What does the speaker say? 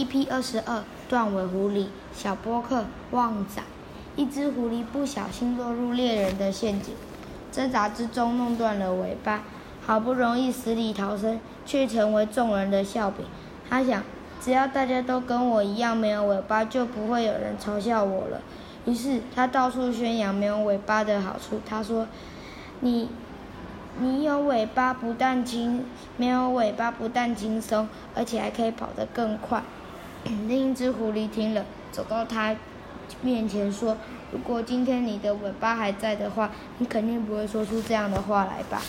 EP 二十二，断尾狐狸，小波克旺仔。一只狐狸不小心落入猎人的陷阱，挣扎之中弄断了尾巴，好不容易死里逃生，却成为众人的笑柄。他想，只要大家都跟我一样没有尾巴，就不会有人嘲笑我了。于是他到处宣扬没有尾巴的好处。他说：“你。”你有尾巴不但轻，没有尾巴不但轻松，而且还可以跑得更快。另一只狐狸听了，走到他面前说：“如果今天你的尾巴还在的话，你肯定不会说出这样的话来吧？”